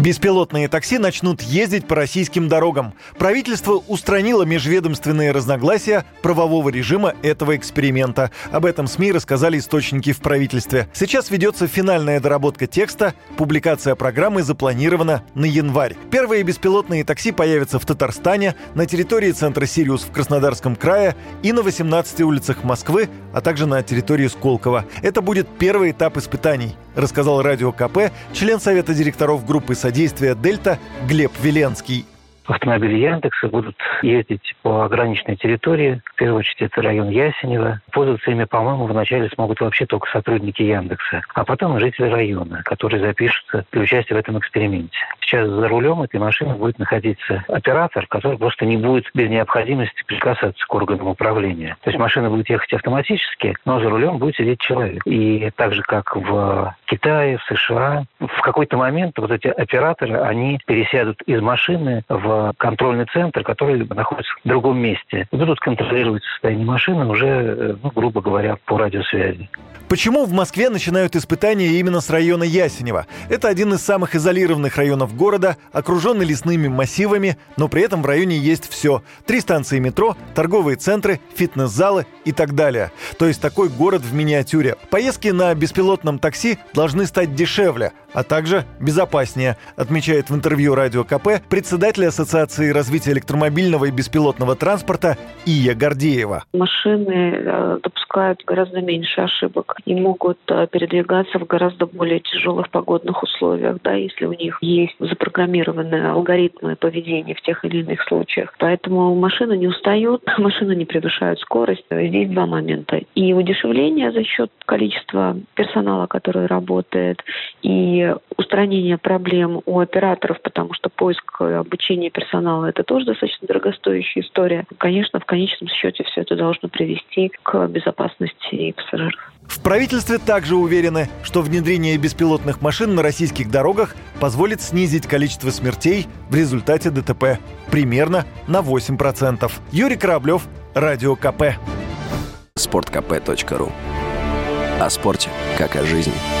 Беспилотные такси начнут ездить по российским дорогам. Правительство устранило межведомственные разногласия правового режима этого эксперимента. Об этом СМИ рассказали источники в правительстве. Сейчас ведется финальная доработка текста. Публикация программы запланирована на январь. Первые беспилотные такси появятся в Татарстане, на территории центра «Сириус» в Краснодарском крае и на 18 улицах Москвы, а также на территории Сколково. Это будет первый этап испытаний, рассказал Радио КП член Совета директоров группы содействия «Дельта» Глеб Веленский автомобили Яндекса будут ездить по ограниченной территории. В первую очередь это район Ясенева. Пользоваться ими, по-моему, вначале смогут вообще только сотрудники Яндекса, а потом жители района, которые запишутся для участия в этом эксперименте. Сейчас за рулем этой машины будет находиться оператор, который просто не будет без необходимости прикасаться к органам управления. То есть машина будет ехать автоматически, но за рулем будет сидеть человек. И так же, как в Китае, в США, в какой-то момент вот эти операторы, они пересядут из машины в контрольный центр, который находится в другом месте. И будут контролировать состояние машины уже, э, ну, грубо говоря, по радиосвязи. Почему в Москве начинают испытания именно с района Ясенева? Это один из самых изолированных районов города, окруженный лесными массивами, но при этом в районе есть все. Три станции метро, торговые центры, фитнес-залы и так далее. То есть такой город в миниатюре. Поездки на беспилотном такси должны стать дешевле, а также безопаснее, отмечает в интервью Радио КП председатель Ассоциации развития электромобильного и беспилотного транспорта Ия Гордеева. Машины э, допускают гораздо меньше ошибок и могут э, передвигаться в гораздо более тяжелых погодных условиях, да, если у них есть запрограммированные алгоритмы поведения в тех или иных случаях. Поэтому машины не устают, машины не превышают скорость. Здесь два момента. И удешевление за счет количества персонала, который работает, и устранение проблем у операторов, потому что поиск обучения персонала – это тоже достаточно дорогостоящая история. Конечно, в конечном счете все это должно привести к безопасности пассажиров. В правительстве также уверены, что внедрение беспилотных машин на российских дорогах позволит снизить количество смертей в результате ДТП примерно на 8%. Юрий Кораблев, Радио КП. Спорткп.ру О спорте, как о жизни.